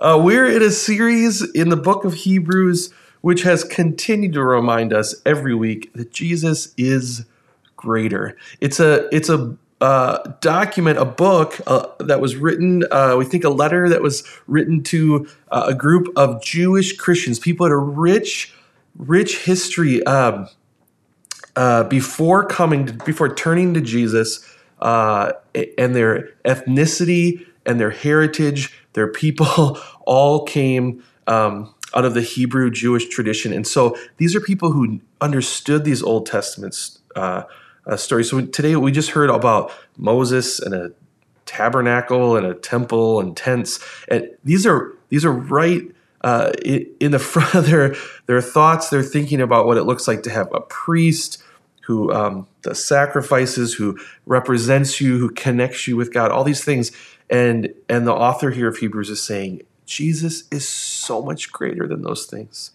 Uh, we're in a series in the book of Hebrews, which has continued to remind us every week that Jesus is greater. It's a it's a uh, document, a book uh, that was written. Uh, we think a letter that was written to uh, a group of Jewish Christians, people had a rich, rich history um, uh, before coming, to, before turning to Jesus, uh, and their ethnicity and their heritage their people all came um, out of the Hebrew Jewish tradition. And so these are people who understood these Old Testament uh, uh, stories. So today we just heard about Moses and a tabernacle and a temple and tents. And these are these are right uh, in the front of their their thoughts. They're thinking about what it looks like to have a priest who um, does sacrifices, who represents you, who connects you with God. All these things and and the author here of Hebrews is saying Jesus is so much greater than those things.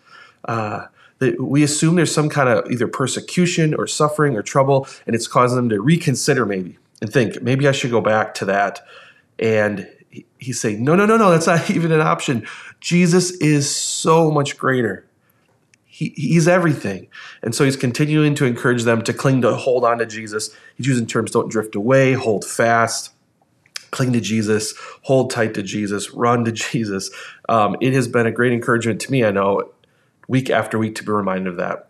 Uh, that we assume there's some kind of either persecution or suffering or trouble, and it's causing them to reconsider maybe and think maybe I should go back to that. And he's saying, no, no, no, no, that's not even an option. Jesus is so much greater. He, he's everything. And so he's continuing to encourage them to cling to hold on to Jesus. He's using terms don't drift away, hold fast cling to Jesus, hold tight to Jesus, run to Jesus. Um, it has been a great encouragement to me, I know, week after week to be reminded of that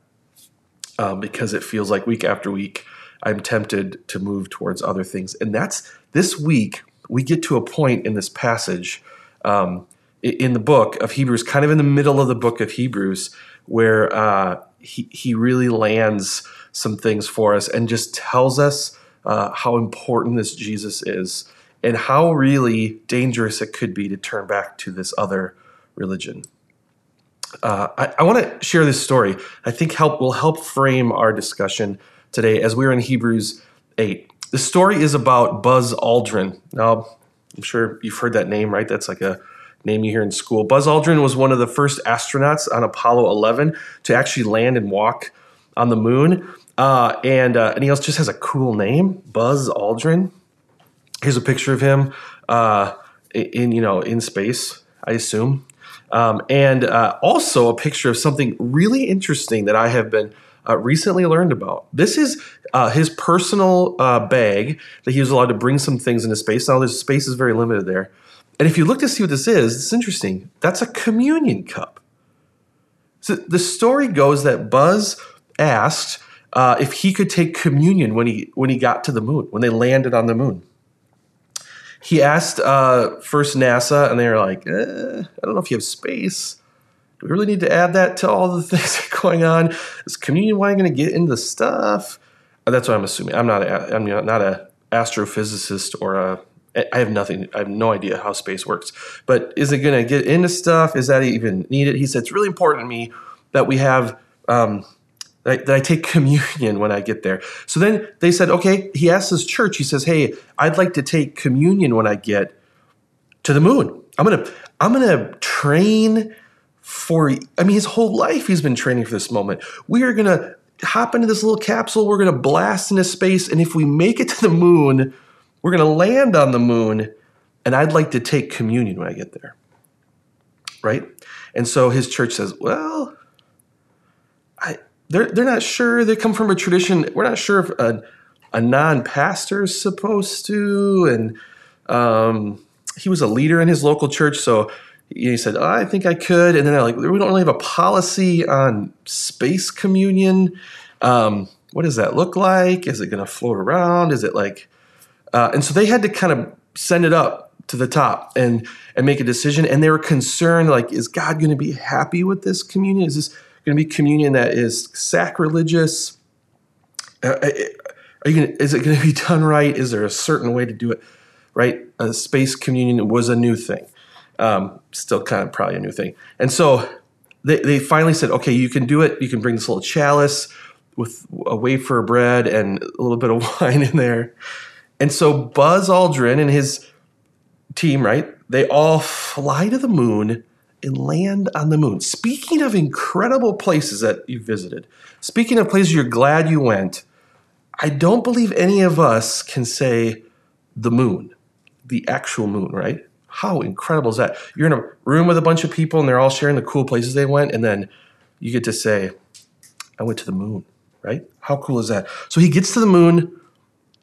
um, because it feels like week after week I'm tempted to move towards other things. And that's this week, we get to a point in this passage um, in the book of Hebrews, kind of in the middle of the book of Hebrews, where uh, he, he really lands some things for us and just tells us uh, how important this Jesus is and how really dangerous it could be to turn back to this other religion. Uh, I, I want to share this story. I think help will help frame our discussion today as we're in Hebrews 8. The story is about Buzz Aldrin. Now, I'm sure you've heard that name, right? That's like a name you hear in school. Buzz Aldrin was one of the first astronauts on Apollo 11 to actually land and walk on the moon. Uh, and, uh, and he also just has a cool name, Buzz Aldrin. Here's a picture of him uh, in you know in space, I assume, um, and uh, also a picture of something really interesting that I have been uh, recently learned about. This is uh, his personal uh, bag that he was allowed to bring some things into space. Now, the space is very limited there, and if you look to see what this is, it's interesting. That's a communion cup. So the story goes that Buzz asked uh, if he could take communion when he when he got to the moon, when they landed on the moon he asked uh, first NASA, and they were like, eh, I don't know if you have space. Do we really need to add that to all the things going on? Is communion wine going to get into stuff? Uh, that's what I'm assuming. I'm not. A, I'm not a astrophysicist or a. I have nothing. I have no idea how space works. But is it going to get into stuff? Is that even needed? He said it's really important to me that we have um, that I, that I take communion when I get there. So then they said, okay, he asked his church, he says, hey, I'd like to take communion when I get to the moon. I'm going to, I'm going to train for, I mean, his whole life he's been training for this moment. We are going to hop into this little capsule. We're going to blast into space. And if we make it to the moon, we're going to land on the moon. And I'd like to take communion when I get there. Right? And so his church says, well, I, they're they're not sure. They come from a tradition. We're not sure if a, a non-pastor is supposed to, and um, he was a leader in his local church, so he said, oh, "I think I could." And then they're like, "We don't really have a policy on space communion. Um, what does that look like? Is it going to float around? Is it like?" Uh, and so they had to kind of send it up to the top and and make a decision. And they were concerned, like, is God going to be happy with this communion? Is this going to be communion that is sacrilegious? Uh, uh, are you gonna, is it going to be done right? Is there a certain way to do it right? Space communion was a new thing, um, still kind of probably a new thing. And so they, they finally said, okay, you can do it. You can bring this little chalice with a wafer of bread and a little bit of wine in there. And so Buzz Aldrin and his team, right? They all fly to the moon and land on the moon. Speaking of incredible places that you visited, speaking of places you're glad you went, I don't believe any of us can say the moon, the actual moon, right? How incredible is that? You're in a room with a bunch of people and they're all sharing the cool places they went, and then you get to say, I went to the moon, right? How cool is that? So he gets to the moon,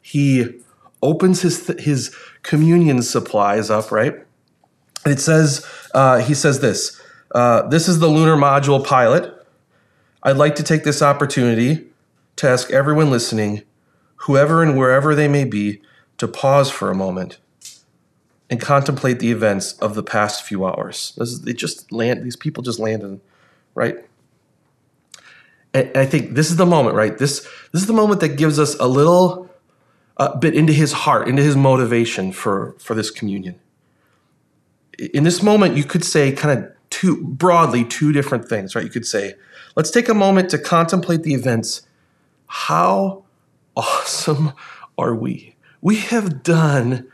he opens his his communion supplies up, right? And it says, uh, he says this uh, This is the lunar module pilot. I'd like to take this opportunity to ask everyone listening, whoever and wherever they may be, to pause for a moment and contemplate the events of the past few hours. Is, they just land; these people just landed, right? And I think this is the moment, right? This this is the moment that gives us a little uh, bit into his heart, into his motivation for for this communion. In this moment, you could say kind of two broadly two different things, right? You could say, let's take a moment to contemplate the events. How awesome are we? We have done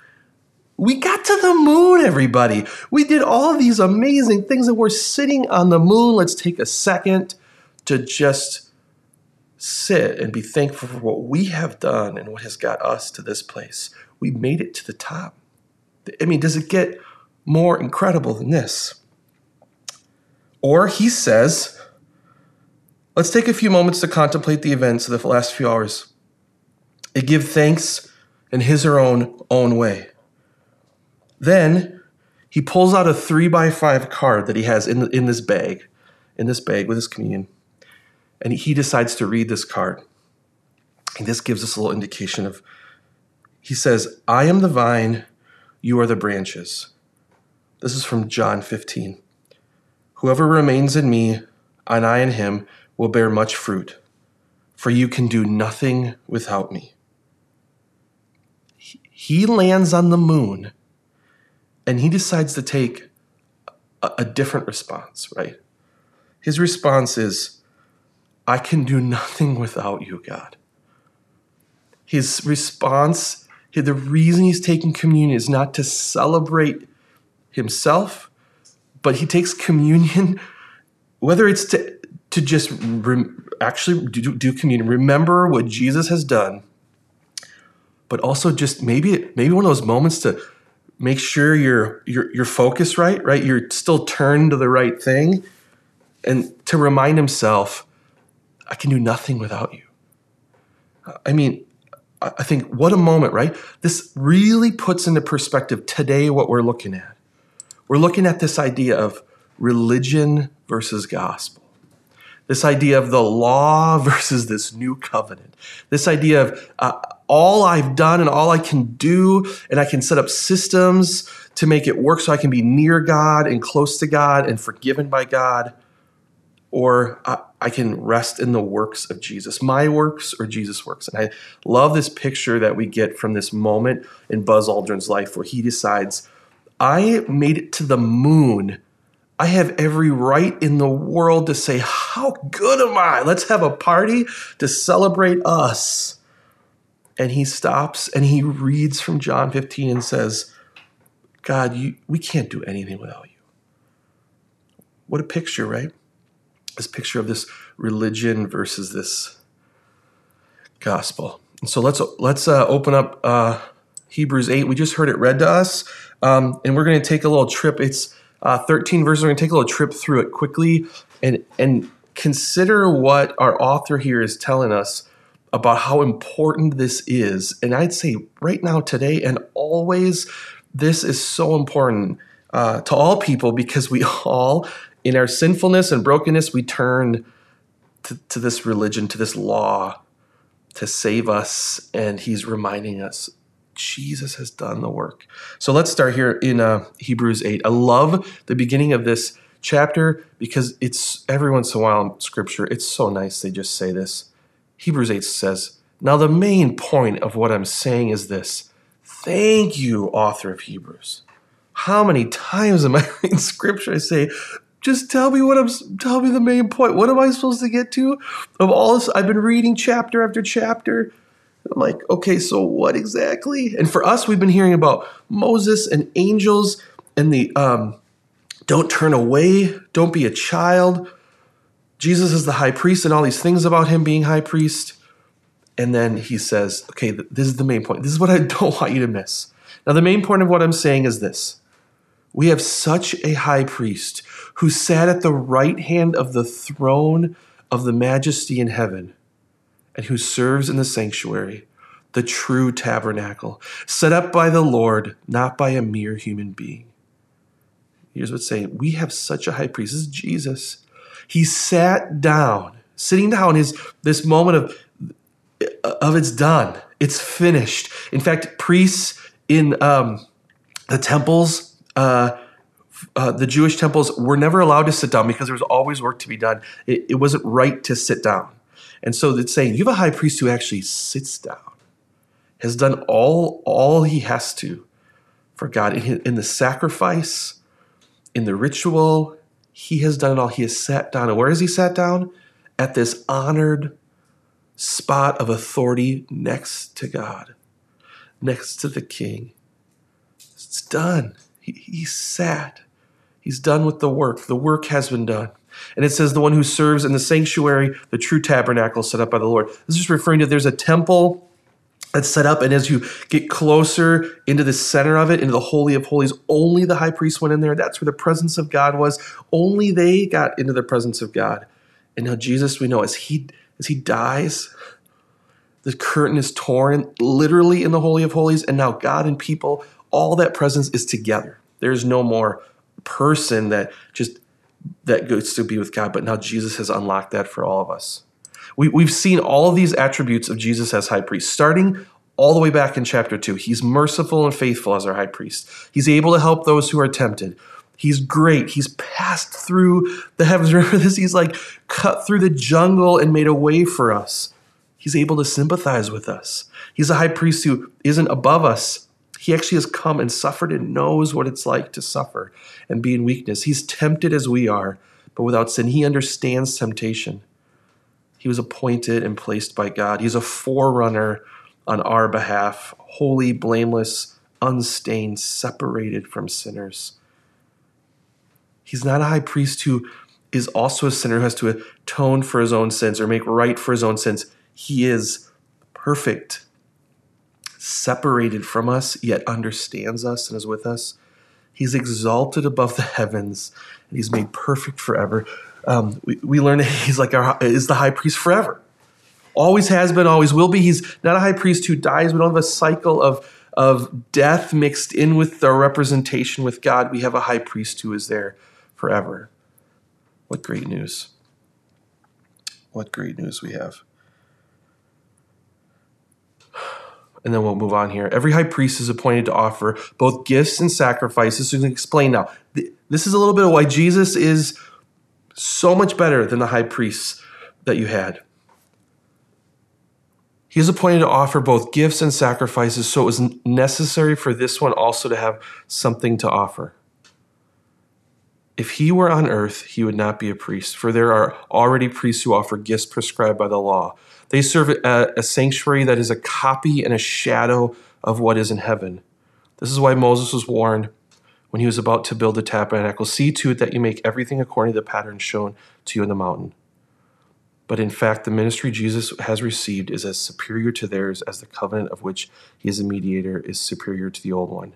we got to the moon, everybody. We did all these amazing things and we're sitting on the moon. Let's take a second to just sit and be thankful for what we have done and what has got us to this place. We made it to the top. I mean, does it get more incredible than this? Or he says, let's take a few moments to contemplate the events of the last few hours and give thanks in his or own own way. Then he pulls out a three by five card that he has in, in this bag, in this bag with his communion and he decides to read this card. And this gives us a little indication of, he says, I am the vine, you are the branches. This is from John 15. Whoever remains in me, and I in him, will bear much fruit, for you can do nothing without me. He lands on the moon and he decides to take a, a different response, right? His response is, I can do nothing without you, God. His response, the reason he's taking communion is not to celebrate himself, but he takes communion, whether it's to, to just actually do, do communion, remember what Jesus has done, but also just maybe maybe one of those moments to make sure you're you're, you're focused right, right? You're still turned to the right thing, and to remind himself I can do nothing without you. I mean, I think what a moment, right? This really puts into perspective today what we're looking at. We're looking at this idea of religion versus gospel. This idea of the law versus this new covenant. This idea of uh, all I've done and all I can do, and I can set up systems to make it work so I can be near God and close to God and forgiven by God or I, can rest in the works of Jesus, my works or Jesus' works. And I love this picture that we get from this moment in Buzz Aldrin's life where he decides, I made it to the moon. I have every right in the world to say, How good am I? Let's have a party to celebrate us. And he stops and he reads from John 15 and says, God, you, we can't do anything without you. What a picture, right? this picture of this religion versus this gospel. And so let's let's uh, open up uh, Hebrews eight. We just heard it read to us, um, and we're going to take a little trip. It's uh, 13 verses. We're going to take a little trip through it quickly and and consider what our author here is telling us about how important this is. And I'd say right now, today, and always, this is so important uh, to all people because we all in our sinfulness and brokenness, we turn to, to this religion, to this law to save us. And he's reminding us Jesus has done the work. So let's start here in uh, Hebrews 8. I love the beginning of this chapter because it's every once in a while in scripture, it's so nice they just say this. Hebrews 8 says, Now the main point of what I'm saying is this Thank you, author of Hebrews. How many times am I reading scripture? I say, just tell me what I'm tell me the main point. What am I supposed to get to of all this? I've been reading chapter after chapter. I'm like, okay, so what exactly? And for us, we've been hearing about Moses and angels and the um, don't turn away, don't be a child. Jesus is the high priest and all these things about him being high priest. And then he says, okay, this is the main point. This is what I don't want you to miss. Now, the main point of what I'm saying is this We have such a high priest who sat at the right hand of the throne of the majesty in heaven and who serves in the sanctuary, the true tabernacle, set up by the Lord, not by a mere human being. Here's what's saying we have such a high priest. This is Jesus. He sat down. Sitting down is this moment of, of it's done, it's finished. In fact, priests in um, the temples, uh, uh, the Jewish temples were never allowed to sit down because there was always work to be done. It, it wasn't right to sit down. And so it's saying you have a high priest who actually sits down, has done all, all he has to for God in, in the sacrifice, in the ritual. He has done it all. He has sat down. And where has he sat down? At this honored spot of authority next to God, next to the king. It's done. He, he sat. He's done with the work. The work has been done. And it says, the one who serves in the sanctuary, the true tabernacle set up by the Lord. This is referring to there's a temple that's set up, and as you get closer into the center of it, into the Holy of Holies, only the high priest went in there. That's where the presence of God was. Only they got into the presence of God. And now Jesus, we know, as he as he dies, the curtain is torn literally in the Holy of Holies, and now God and people, all that presence is together. There's no more person that just that goes to be with God, but now Jesus has unlocked that for all of us. We, we've seen all of these attributes of Jesus as high priest, starting all the way back in chapter 2. He's merciful and faithful as our high priest. He's able to help those who are tempted. He's great. He's passed through the heavens. Remember this? He's like cut through the jungle and made a way for us. He's able to sympathize with us. He's a high priest who isn't above us. He actually has come and suffered and knows what it's like to suffer and be in weakness. He's tempted as we are, but without sin. He understands temptation. He was appointed and placed by God. He's a forerunner on our behalf, holy, blameless, unstained, separated from sinners. He's not a high priest who is also a sinner who has to atone for his own sins or make right for his own sins. He is perfect, separated from us, yet understands us and is with us. He's exalted above the heavens, and he's made perfect forever. Um, we, we learn that he's like our is the high priest forever. Always has been, always will be. He's not a high priest who dies. We don't have a cycle of of death mixed in with our representation with God. We have a high priest who is there forever. What great news! What great news we have. And then we'll move on here. Every high priest is appointed to offer both gifts and sacrifices. So we can explain now. This is a little bit of why Jesus is so much better than the high priests that you had. He is appointed to offer both gifts and sacrifices, so it was necessary for this one also to have something to offer. If he were on earth, he would not be a priest, for there are already priests who offer gifts prescribed by the law. They serve a, a sanctuary that is a copy and a shadow of what is in heaven. This is why Moses was warned when he was about to build the tabernacle See to it that you make everything according to the pattern shown to you in the mountain. But in fact, the ministry Jesus has received is as superior to theirs as the covenant of which he is a mediator is superior to the old one,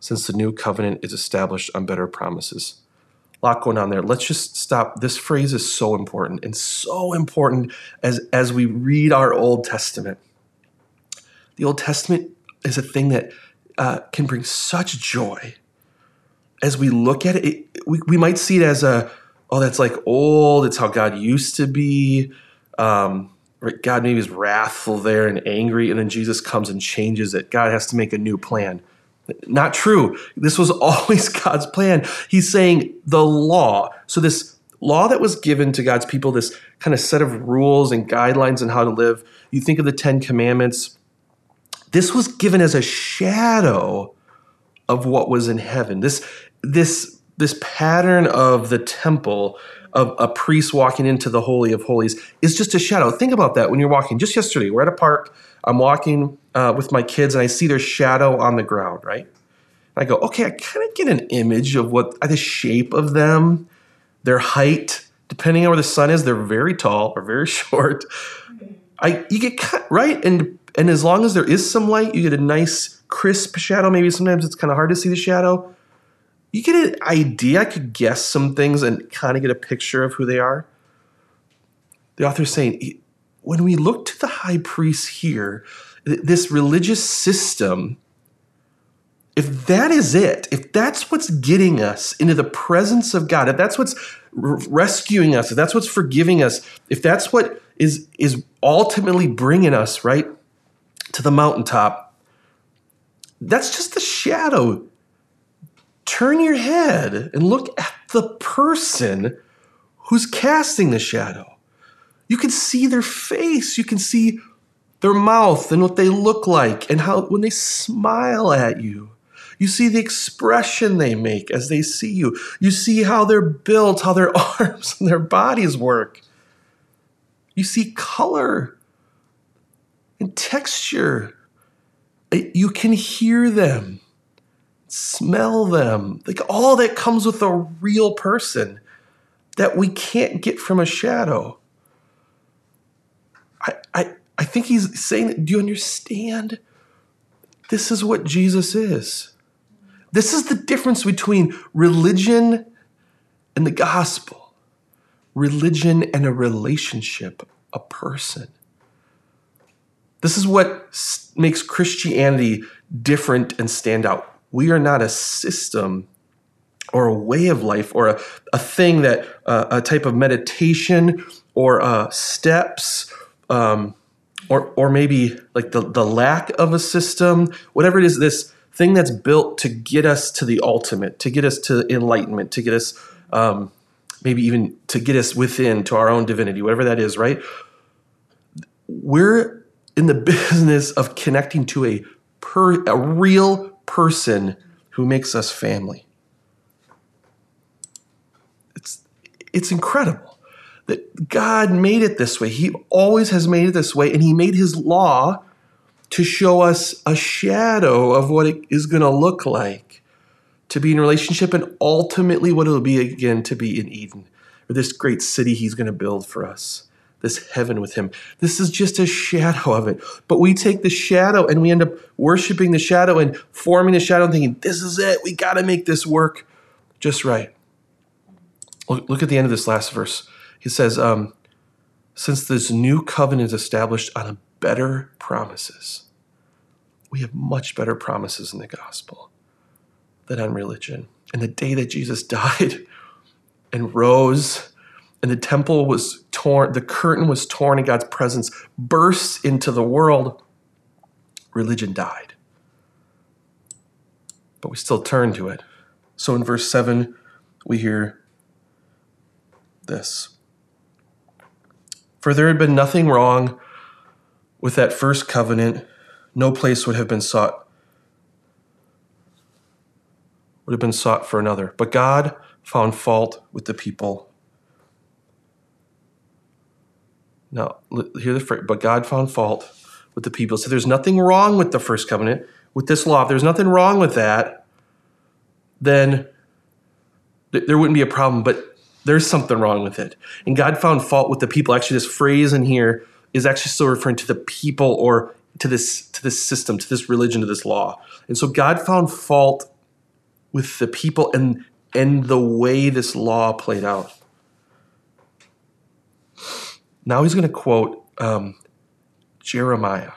since the new covenant is established on better promises lot going on there. Let's just stop. This phrase is so important and so important as, as we read our Old Testament. The Old Testament is a thing that uh, can bring such joy. As we look at it, it we, we might see it as a, oh, that's like old. It's how God used to be. Um, God maybe is wrathful there and angry, and then Jesus comes and changes it. God has to make a new plan. Not true. This was always God's plan. He's saying the law. So, this law that was given to God's people, this kind of set of rules and guidelines on how to live, you think of the Ten Commandments, this was given as a shadow of what was in heaven. This, this, this pattern of the temple, of a priest walking into the Holy of Holies, is just a shadow. Think about that when you're walking. Just yesterday, we're at a park I'm walking uh, with my kids and I see their shadow on the ground, right? And I go, okay, I kind of get an image of what the shape of them, their height, depending on where the sun is, they're very tall or very short. I you get cut right, and and as long as there is some light, you get a nice crisp shadow. Maybe sometimes it's kind of hard to see the shadow. you get an idea. I could guess some things and kind of get a picture of who they are. The author is saying, when we look to the high priest here, this religious system, if that is it, if that's what's getting us into the presence of God, if that's what's rescuing us, if that's what's forgiving us, if that's what is is ultimately bringing us right to the mountaintop, that's just the shadow. Turn your head and look at the person who's casting the shadow. You can see their face, you can see their mouth and what they look like and how when they smile at you. You see the expression they make as they see you. You see how they're built, how their arms and their bodies work. You see color and texture. You can hear them, smell them, like all that comes with a real person that we can't get from a shadow. I, I, think he's saying, do you understand? This is what Jesus is. This is the difference between religion and the gospel, religion and a relationship, a person. This is what makes Christianity different and stand out. We are not a system or a way of life or a, a thing that uh, a type of meditation or uh, steps um, or or maybe like the, the lack of a system whatever it is this thing that's built to get us to the ultimate, to get us to enlightenment, to get us um, maybe even to get us within to our own divinity, whatever that is, right? We're in the business of connecting to a per, a real person who makes us family. It's it's incredible that God made it this way. He always has made it this way, and He made His law to show us a shadow of what it is going to look like to be in relationship and ultimately what it'll be again to be in Eden or this great city he's going to build for us, this heaven with him. This is just a shadow of it. But we take the shadow and we end up worshiping the shadow and forming the shadow and thinking, this is it. We got to make this work just right. Look, look, at the end of this last verse. He says, um, since this new covenant is established on better promises we have much better promises in the gospel than on religion. And the day that Jesus died and rose, and the temple was torn, the curtain was torn, and God's presence burst into the world, religion died. But we still turn to it. So in verse 7, we hear this For there had been nothing wrong with that first covenant no place would have been sought would have been sought for another. But God found fault with the people. Now, hear the phrase, but God found fault with the people. So there's nothing wrong with the first covenant, with this law. If there's nothing wrong with that, then th- there wouldn't be a problem. But there's something wrong with it. And God found fault with the people. Actually, this phrase in here is actually still referring to the people or to this to this system, to this religion, to this law. And so God found fault with the people and and the way this law played out. Now he's going to quote um, Jeremiah.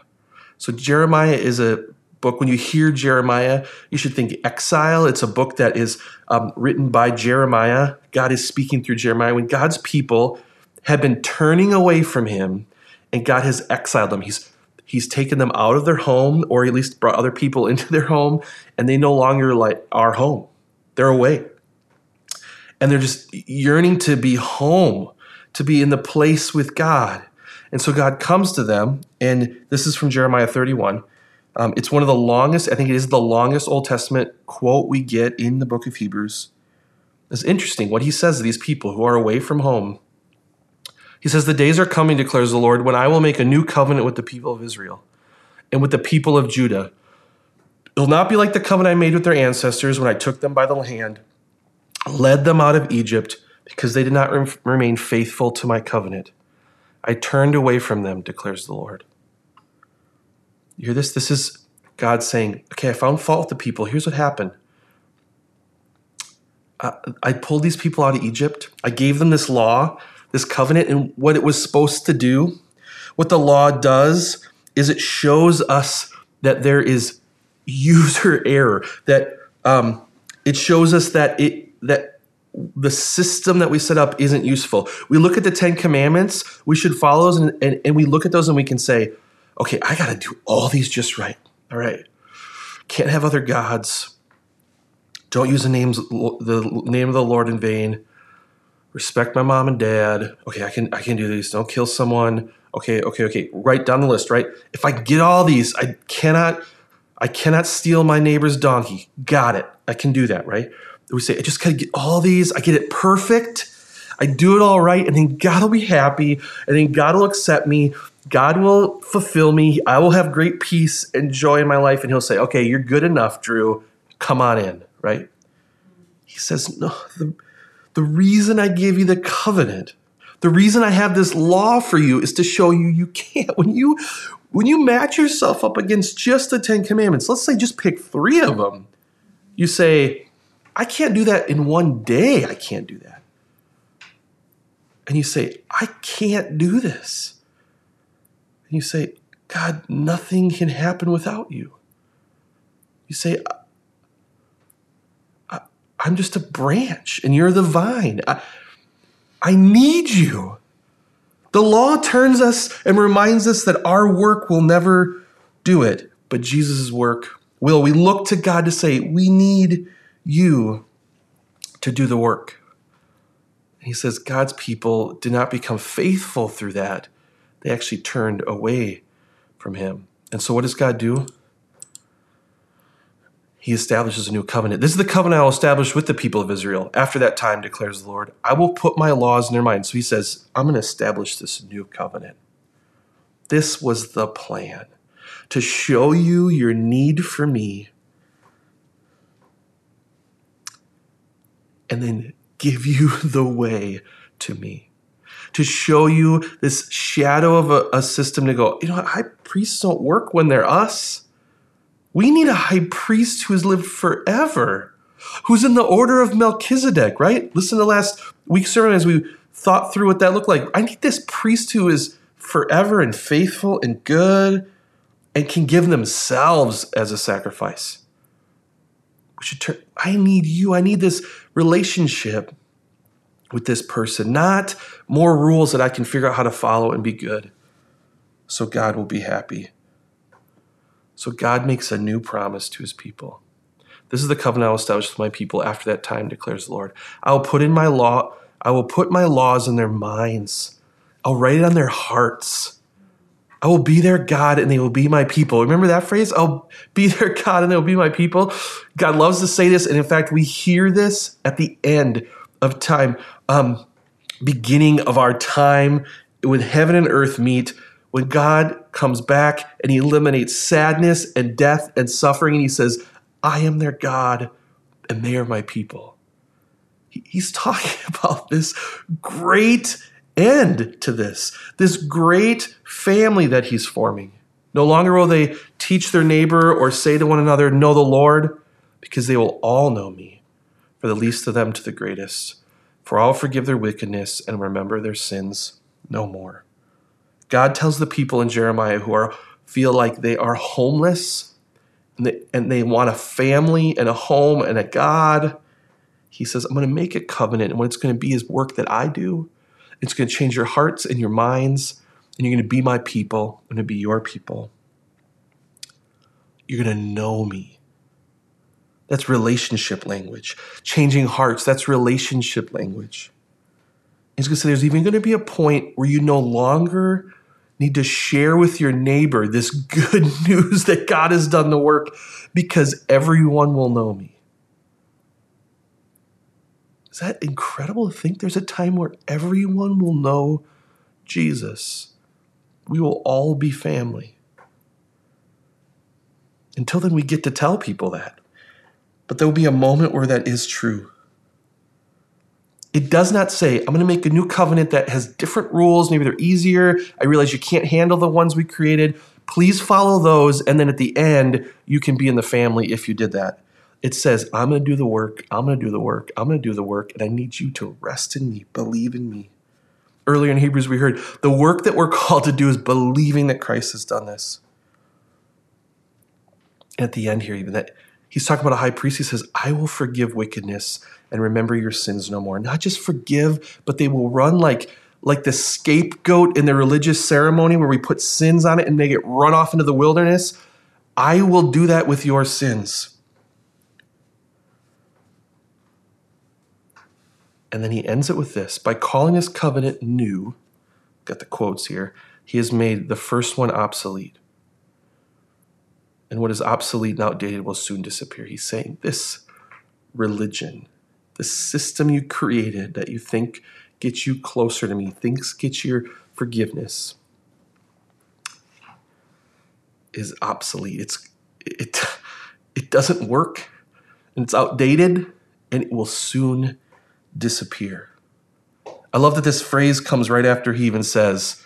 So Jeremiah is a book. When you hear Jeremiah, you should think exile. It's a book that is um, written by Jeremiah. God is speaking through Jeremiah. When God's people have been turning away from Him, and God has exiled them, He's he's taken them out of their home or at least brought other people into their home and they no longer like are home they're away and they're just yearning to be home to be in the place with god and so god comes to them and this is from jeremiah 31 um, it's one of the longest i think it is the longest old testament quote we get in the book of hebrews it's interesting what he says to these people who are away from home he says, The days are coming, declares the Lord, when I will make a new covenant with the people of Israel and with the people of Judah. It will not be like the covenant I made with their ancestors when I took them by the hand, led them out of Egypt, because they did not remain faithful to my covenant. I turned away from them, declares the Lord. You hear this? This is God saying, Okay, I found fault with the people. Here's what happened uh, I pulled these people out of Egypt. I gave them this law, this covenant, and what it was supposed to do. What the law does is it shows us that there is user error. That um, it shows us that it that the system that we set up isn't useful. We look at the Ten Commandments, we should follow those, and, and, and we look at those and we can say, okay, I got to do all these just right. All right. Can't have other gods. Don't use the names the name of the Lord in vain. Respect my mom and dad. Okay, I can I can do these. Don't kill someone. Okay, okay, okay. Write down the list, right? If I get all these, I cannot I cannot steal my neighbor's donkey. Got it. I can do that, right? We say, I just gotta get all these, I get it perfect, I do it all right, and then God will be happy, and then God will accept me, God will fulfill me, I will have great peace and joy in my life, and He'll say, Okay, you're good enough, Drew. Come on in, right? He says, No, the, the reason I give you the covenant, the reason I have this law for you is to show you you can't. When you when you match yourself up against just the Ten Commandments, let's say just pick three of them, you say, I can't do that in one day. I can't do that. And you say, I can't do this. And you say, God, nothing can happen without you. You say, I, am just a branch and you're the vine. I, I need you. The law turns us and reminds us that our work will never do it, but Jesus' work will. We look to God to say, We need you to do the work. And he says, God's people did not become faithful through that. They actually turned away from him. And so, what does God do? he establishes a new covenant. This is the covenant I will establish with the people of Israel. After that time, declares the Lord, I will put my laws in their minds. So he says, I'm going to establish this new covenant. This was the plan to show you your need for me and then give you the way to me. To show you this shadow of a, a system to go, you know, high priests don't work when they're us. We need a high priest who has lived forever, who's in the order of Melchizedek, right? Listen to last week's sermon as we thought through what that looked like. I need this priest who is forever and faithful and good and can give themselves as a sacrifice. We should turn, I need you. I need this relationship with this person, not more rules that I can figure out how to follow and be good. So God will be happy. So God makes a new promise to his people. This is the covenant I will establish with my people after that time, declares the Lord. I will put in my law, I will put my laws in their minds. I'll write it on their hearts. I will be their God and they will be my people. Remember that phrase? I'll be their God and they will be my people. God loves to say this. And in fact, we hear this at the end of time, um, beginning of our time when heaven and earth meet when God comes back and he eliminates sadness and death and suffering, and he says, I am their God and they are my people. He's talking about this great end to this, this great family that he's forming. No longer will they teach their neighbor or say to one another, Know the Lord, because they will all know me, for the least of them to the greatest. For I'll forgive their wickedness and remember their sins no more. God tells the people in Jeremiah who are feel like they are homeless and they, and they want a family and a home and a God. He says, I'm going to make a covenant, and what it's going to be is work that I do. It's going to change your hearts and your minds, and you're going to be my people. I'm going to be your people. You're going to know me. That's relationship language. Changing hearts, that's relationship language. He's going to say there's even going to be a point where you no longer need to share with your neighbor this good news that God has done the work because everyone will know me. Is that incredible to think there's a time where everyone will know Jesus? We will all be family. Until then, we get to tell people that. But there will be a moment where that is true. It does not say, I'm going to make a new covenant that has different rules. Maybe they're easier. I realize you can't handle the ones we created. Please follow those. And then at the end, you can be in the family if you did that. It says, I'm going to do the work, I'm going to do the work, I'm going to do the work, and I need you to rest in me, believe in me. Earlier in Hebrews, we heard the work that we're called to do is believing that Christ has done this. At the end here, even that he's talking about a high priest. He says, I will forgive wickedness and remember your sins no more. Not just forgive, but they will run like like the scapegoat in the religious ceremony where we put sins on it and make it run off into the wilderness. I will do that with your sins. And then he ends it with this by calling his covenant new, got the quotes here, he has made the first one obsolete. And what is obsolete and outdated will soon disappear. He's saying this religion, the system you created that you think gets you closer to me, thinks gets your forgiveness, is obsolete. It's it it doesn't work and it's outdated and it will soon disappear. I love that this phrase comes right after he even says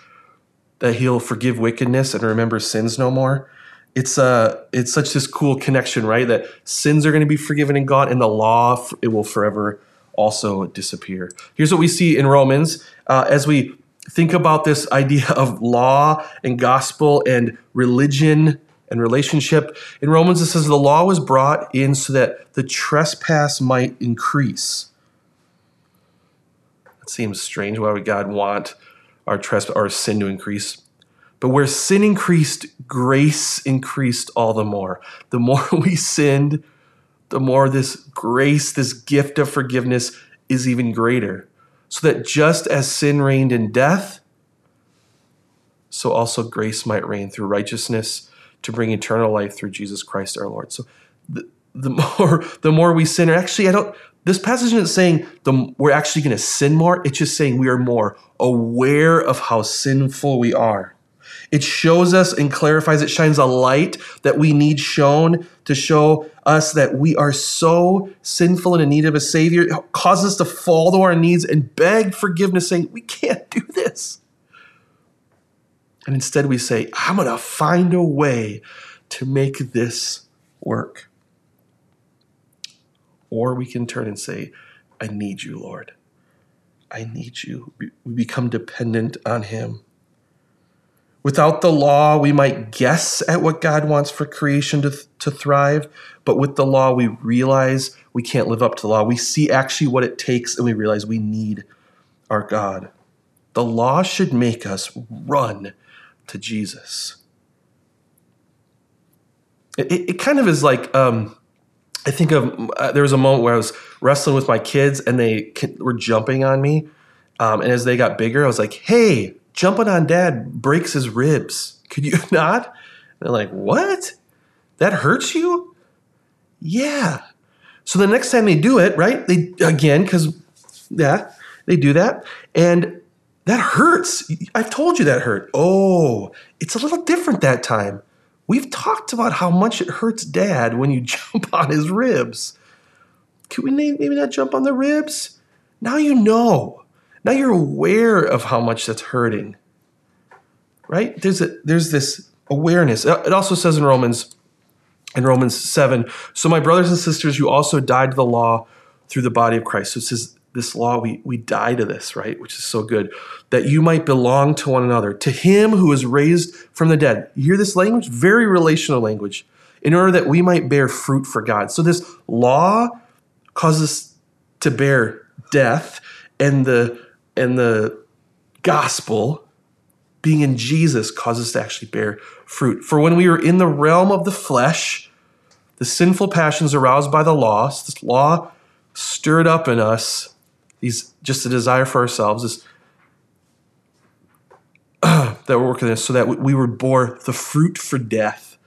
that he'll forgive wickedness and remember sins no more. It's uh it's such this cool connection, right? That sins are going to be forgiven in God and the law it will forever also disappear. Here's what we see in Romans uh, as we think about this idea of law and gospel and religion and relationship. In Romans, it says the law was brought in so that the trespass might increase. It seems strange. Why would God want our trespass, our sin to increase? But where sin increased, grace increased all the more. The more we sinned, the more this grace, this gift of forgiveness is even greater. So that just as sin reigned in death, so also grace might reign through righteousness to bring eternal life through Jesus Christ our Lord. So the, the more the more we sin, actually, I don't. This passage isn't saying the, we're actually going to sin more. It's just saying we are more aware of how sinful we are. It shows us and clarifies, it shines a light that we need shown to show us that we are so sinful and in need of a Savior. It causes us to fall to our knees and beg forgiveness, saying, We can't do this. And instead, we say, I'm going to find a way to make this work. Or we can turn and say, I need you, Lord. I need you. We become dependent on Him. Without the law, we might guess at what God wants for creation to, to thrive, but with the law, we realize we can't live up to the law. We see actually what it takes, and we realize we need our God. The law should make us run to Jesus. It, it, it kind of is like um, I think of uh, there was a moment where I was wrestling with my kids, and they were jumping on me. Um, and as they got bigger, I was like, "Hey, jumping on dad breaks his ribs. Could you not? And they're like, what? That hurts you? Yeah. So the next time they do it, right? They again, because yeah, they do that. And that hurts. I've told you that hurt. Oh, it's a little different that time. We've talked about how much it hurts dad when you jump on his ribs. Can we maybe not jump on the ribs? Now you know. Now you're aware of how much that's hurting. Right? There's a there's this awareness. Uh, it also says in Romans in Romans 7, so my brothers and sisters, you also died to the law through the body of Christ. So it says this law, we, we die to this, right? Which is so good. That you might belong to one another, to him who was raised from the dead. You hear this language? Very relational language. In order that we might bear fruit for God. So this law causes us to bear death, and the and the gospel being in Jesus causes us to actually bear fruit. For when we were in the realm of the flesh, the sinful passions aroused by the law, this law stirred up in us these just a desire for ourselves, uh, that we're working this, so that we were bore the fruit for death.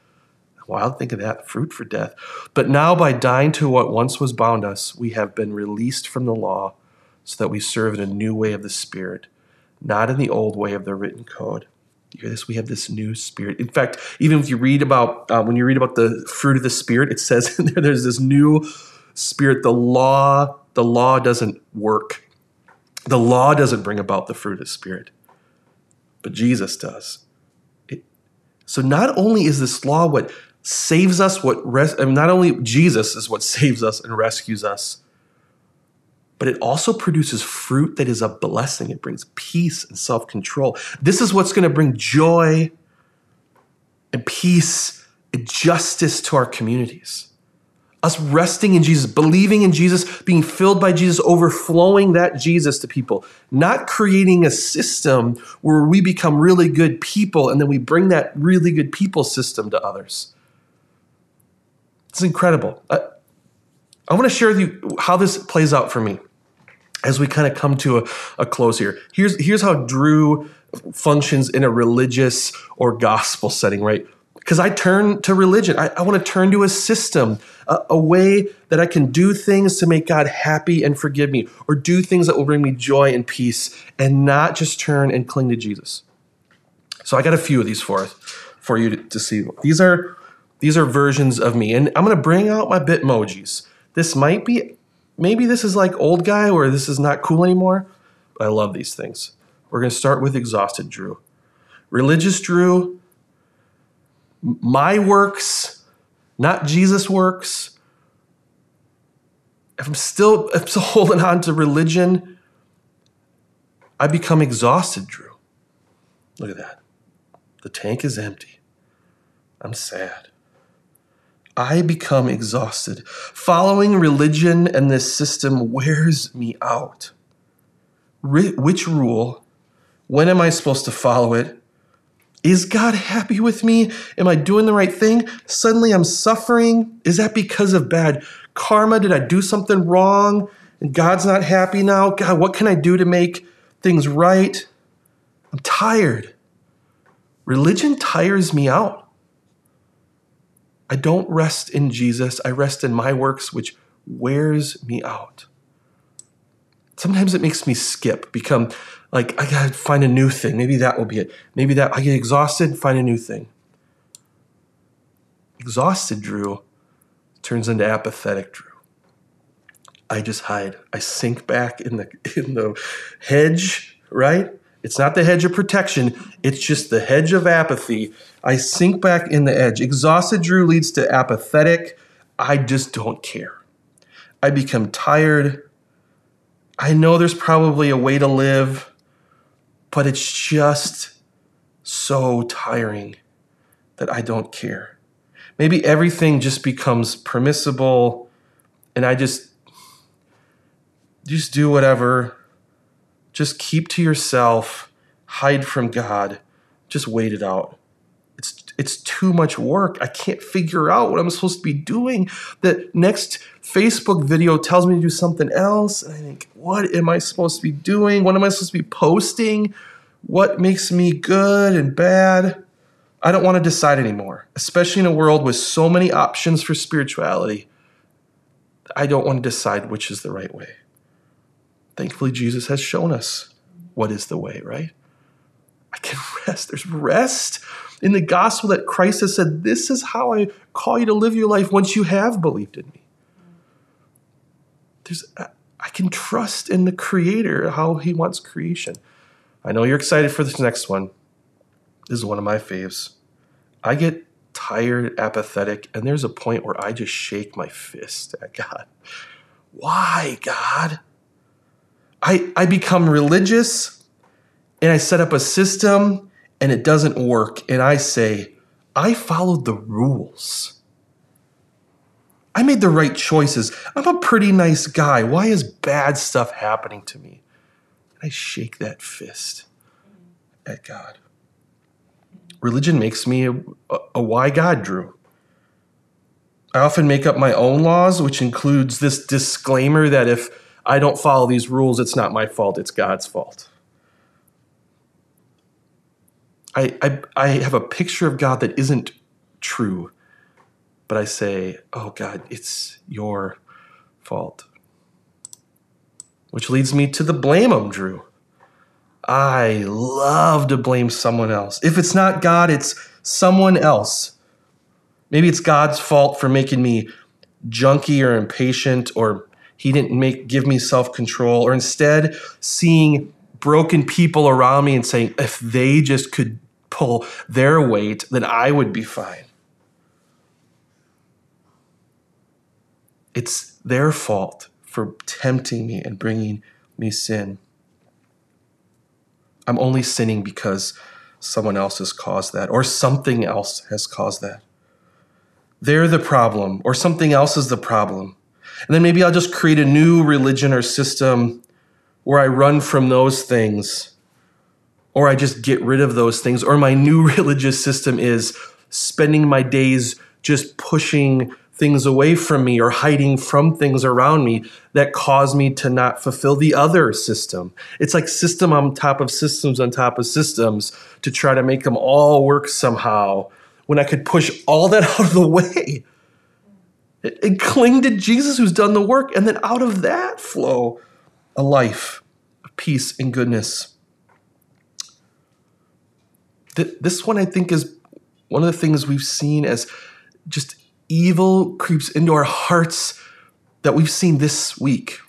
Wild, think of that fruit for death. But now, by dying to what once was bound us, we have been released from the law so that we serve in a new way of the Spirit, not in the old way of the written code. You hear this? We have this new spirit. In fact, even if you read about uh, when you read about the fruit of the spirit, it says there there's this new spirit. The law, the law doesn't work. The law doesn't bring about the fruit of the spirit, but Jesus does. It, so not only is this law what saves us, what res- I mean, not only Jesus is what saves us and rescues us, but it also produces fruit that is a blessing. It brings peace and self control. This is what's going to bring joy and peace and justice to our communities. Us resting in Jesus, believing in Jesus, being filled by Jesus, overflowing that Jesus to people, not creating a system where we become really good people and then we bring that really good people system to others. It's incredible. I, I want to share with you how this plays out for me as we kind of come to a, a close here. Here's, here's how Drew functions in a religious or gospel setting, right? Because I turn to religion. I, I want to turn to a system, a, a, way that I can do things to make God happy and forgive me, or do things that will bring me joy and peace, and not just turn and cling to Jesus. So I got a few of these for for you to, to see. These are these are versions of me, and I'm going to bring out my Bitmojis. This might be, maybe this is like old guy, or this is not cool anymore. But I love these things. We're going to start with exhausted Drew. Religious Drew, my works, not Jesus' works. If I'm still, if I'm still holding on to religion, I become exhausted, Drew. Look at that. The tank is empty. I'm sad. I become exhausted. Following religion and this system wears me out. which rule when am I supposed to follow it? Is God happy with me? Am I doing the right thing? Suddenly I'm suffering. Is that because of bad karma? Did I do something wrong? And God's not happy now? God, what can I do to make things right? I'm tired. Religion tires me out. I don't rest in Jesus. I rest in my works, which wears me out. Sometimes it makes me skip, become like I gotta find a new thing. Maybe that will be it. Maybe that I get exhausted, find a new thing. Exhausted Drew turns into apathetic Drew. I just hide. I sink back in the in the hedge, right? It's not the hedge of protection, it's just the hedge of apathy. I sink back in the edge. Exhausted Drew leads to apathetic. I just don't care. I become tired. I know there's probably a way to live but it's just so tiring that I don't care. Maybe everything just becomes permissible and I just just do whatever. Just keep to yourself, hide from God, just wait it out. It's it's too much work. I can't figure out what I'm supposed to be doing. The next Facebook video tells me to do something else. And I think, what am I supposed to be doing? What am I supposed to be posting? What makes me good and bad? I don't want to decide anymore, especially in a world with so many options for spirituality. I don't want to decide which is the right way. Thankfully, Jesus has shown us what is the way, right? I can rest. There's rest in the gospel that Christ has said, This is how I call you to live your life once you have believed in me. There's, I can trust in the Creator, how He wants creation. I know you're excited for this next one. This is one of my faves. I get tired, apathetic, and there's a point where I just shake my fist at God. Why, God? I, I become religious and I set up a system and it doesn't work. And I say, I followed the rules. I made the right choices. I'm a pretty nice guy. Why is bad stuff happening to me? And I shake that fist at God. Religion makes me a, a why God, Drew. I often make up my own laws, which includes this disclaimer that if I don't follow these rules, it's not my fault, it's God's fault. I, I, I have a picture of God that isn't true, but I say, oh God, it's your fault. Which leads me to the blame him, Drew. I love to blame someone else. If it's not God, it's someone else. Maybe it's God's fault for making me junky or impatient, or He didn't make give me self control, or instead seeing broken people around me and saying, if they just could pull their weight, then I would be fine. it's their fault for tempting me and bringing me sin. I'm only sinning because someone else has caused that, or something else has caused that. They're the problem, or something else is the problem. And then maybe I'll just create a new religion or system where I run from those things, or I just get rid of those things, or my new religious system is spending my days just pushing things away from me or hiding from things around me that cause me to not fulfill the other system. It's like system on top of systems on top of systems to try to make them all work somehow when I could push all that out of the way cling to Jesus who's done the work and then out of that flow a life of peace and goodness. This one I think is one of the things we've seen as just evil creeps into our hearts that we've seen this week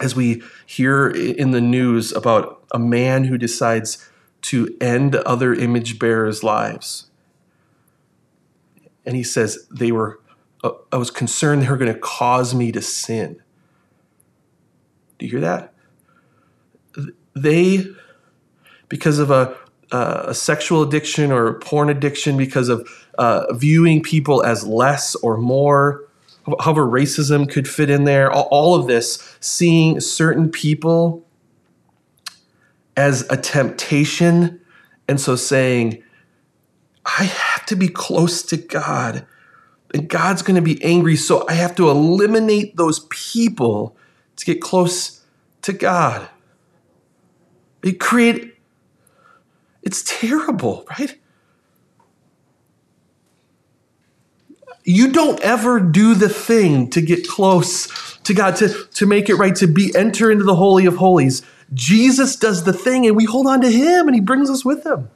as we hear in the news about a man who decides to end other image bearers' lives. And he says, They were, I was concerned they were going to cause me to sin. Do you hear that? They, because of a uh, a sexual addiction or porn addiction because of uh, viewing people as less or more, however racism could fit in there, all, all of this, seeing certain people as a temptation, and so saying, I have to be close to God, God's going to be angry, so I have to eliminate those people to get close to God. It create it's terrible, right? You don't ever do the thing to get close to God, to, to make it right, to be enter into the Holy of Holies. Jesus does the thing and we hold on to him and he brings us with him.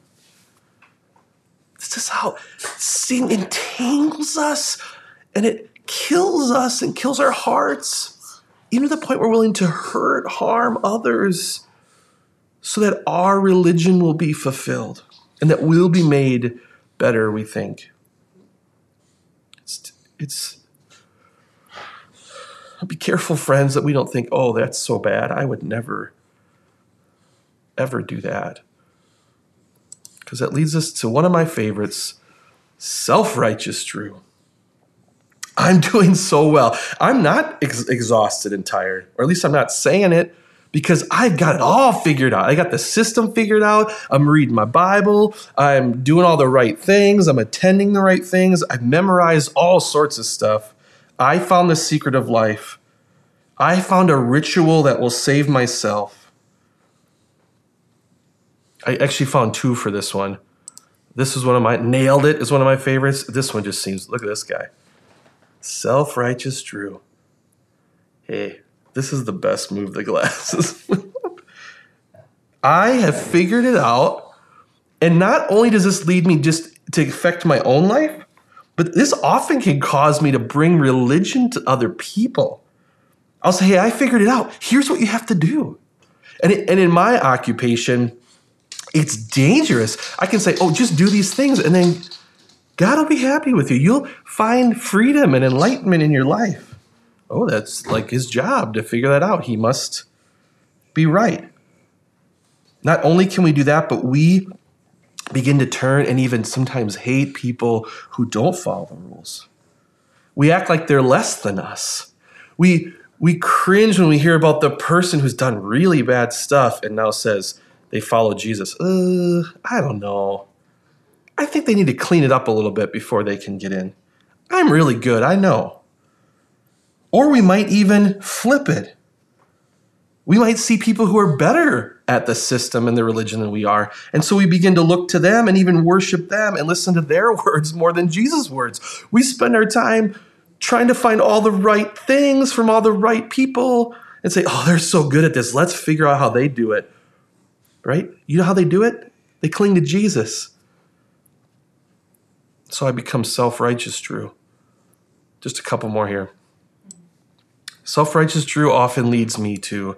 This is how sin entangles us and it kills us and kills our hearts, even to the point we're willing to hurt, harm others so that our religion will be fulfilled and that we'll be made better, we think. It's, it's be careful, friends, that we don't think, oh, that's so bad. I would never, ever do that. Because that leads us to one of my favorites self righteous Drew. I'm doing so well. I'm not ex- exhausted and tired, or at least I'm not saying it because I've got it all figured out. I got the system figured out. I'm reading my Bible. I'm doing all the right things. I'm attending the right things. I've memorized all sorts of stuff. I found the secret of life. I found a ritual that will save myself. I actually found two for this one. This is one of my nailed it is one of my favorites. This one just seems look at this guy. Self-righteous Drew. Hey, this is the best move the glasses. I have figured it out. And not only does this lead me just to affect my own life, but this often can cause me to bring religion to other people. I'll say, hey, I figured it out. Here's what you have to do. And, it, and in my occupation, it's dangerous. I can say, oh, just do these things, and then God will be happy with you. You'll find freedom and enlightenment in your life oh, that's like his job to figure that out. He must be right. Not only can we do that, but we begin to turn and even sometimes hate people who don't follow the rules. We act like they're less than us. We we cringe when we hear about the person who's done really bad stuff and now says they follow Jesus. Uh, I don't know. I think they need to clean it up a little bit before they can get in. I'm really good, I know. Or we might even flip it. We might see people who are better at the system and the religion than we are. And so we begin to look to them and even worship them and listen to their words more than Jesus' words. We spend our time trying to find all the right things from all the right people and say, oh, they're so good at this. Let's figure out how they do it. Right? You know how they do it? They cling to Jesus. So I become self righteous, Drew. Just a couple more here. Self righteous Drew often leads me to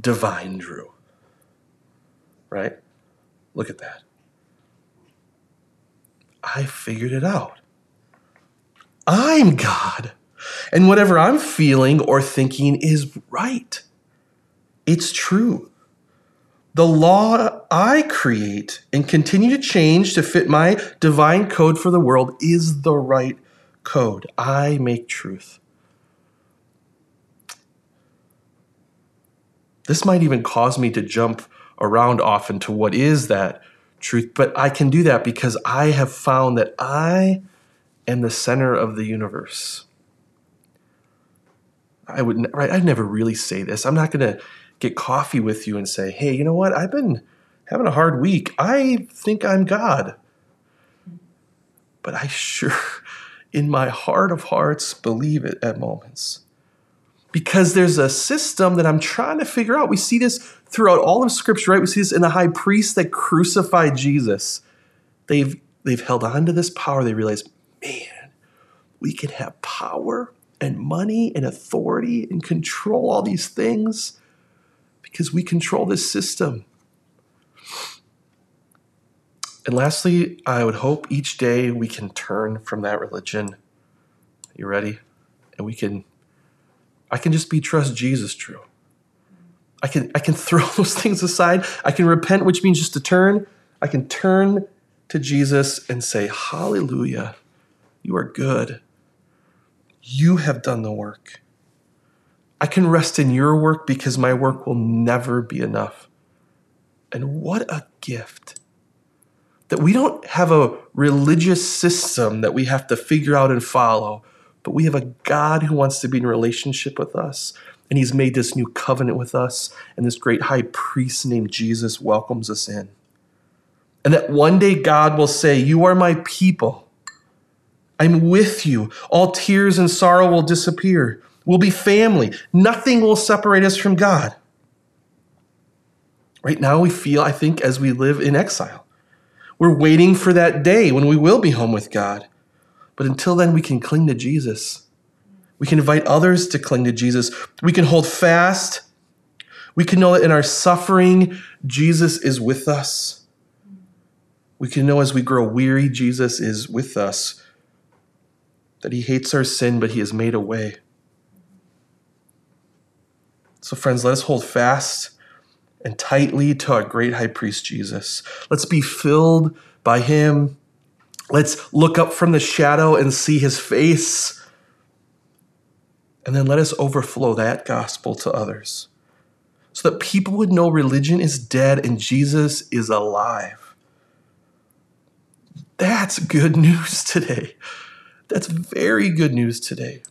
divine Drew. Right? Look at that. I figured it out. I'm God. And whatever I'm feeling or thinking is right. It's true. The law I create and continue to change to fit my divine code for the world is the right code. I make truth. This might even cause me to jump around often to what is that truth, but I can do that because I have found that I am the center of the universe. I would right I'd never really say this. I'm not going to get coffee with you and say, "Hey, you know what? I've been having a hard week. I think I'm God." But I sure in my heart of hearts believe it at moments because there's a system that I'm trying to figure out. We see this throughout all of Scripture, right? We see this in the high priest that crucified Jesus. They've they've held on to this power. They realize, man, we can have power and money and authority and control all these things because we control this system. And lastly, I would hope each day we can turn from that religion. You ready? And we can I can just be trust Jesus Drew. I can I can throw those things aside. I can repent, which means just to turn. I can turn to Jesus and say, Hallelujah, you are good. You have done the work. I can rest in your work because my work will never be enough. And what a gift that we don't have a religious system that we have to figure out and follow but we have a God who wants to be in relationship with us. And he's made this new covenant with us. And this great high priest named Jesus welcomes us in. And that one day God will say, You are my people. I'm with you. All tears and sorrow will disappear. We'll be family. Nothing will separate us from God. Right now, we feel, I think, as we live in exile. We're waiting for that day when we will be home with God. But until then, we can cling to Jesus. We can invite others to cling to Jesus. We can hold fast. We can know that in our suffering, Jesus is with us. We can know as we grow weary, Jesus is with us. That he hates our sin, but he has made a way. So, friends, let us hold fast and tightly to our great high priest Jesus. Let's be filled by him Let's look up from the shadow and see his face. And then let us overflow that gospel to others so that people would know religion is dead and Jesus is alive. That's good news today. That's very good news today.